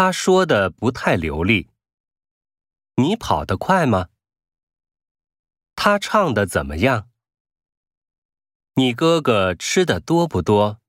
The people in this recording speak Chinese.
他说的不太流利。你跑得快吗？他唱的怎么样？你哥哥吃的多不多？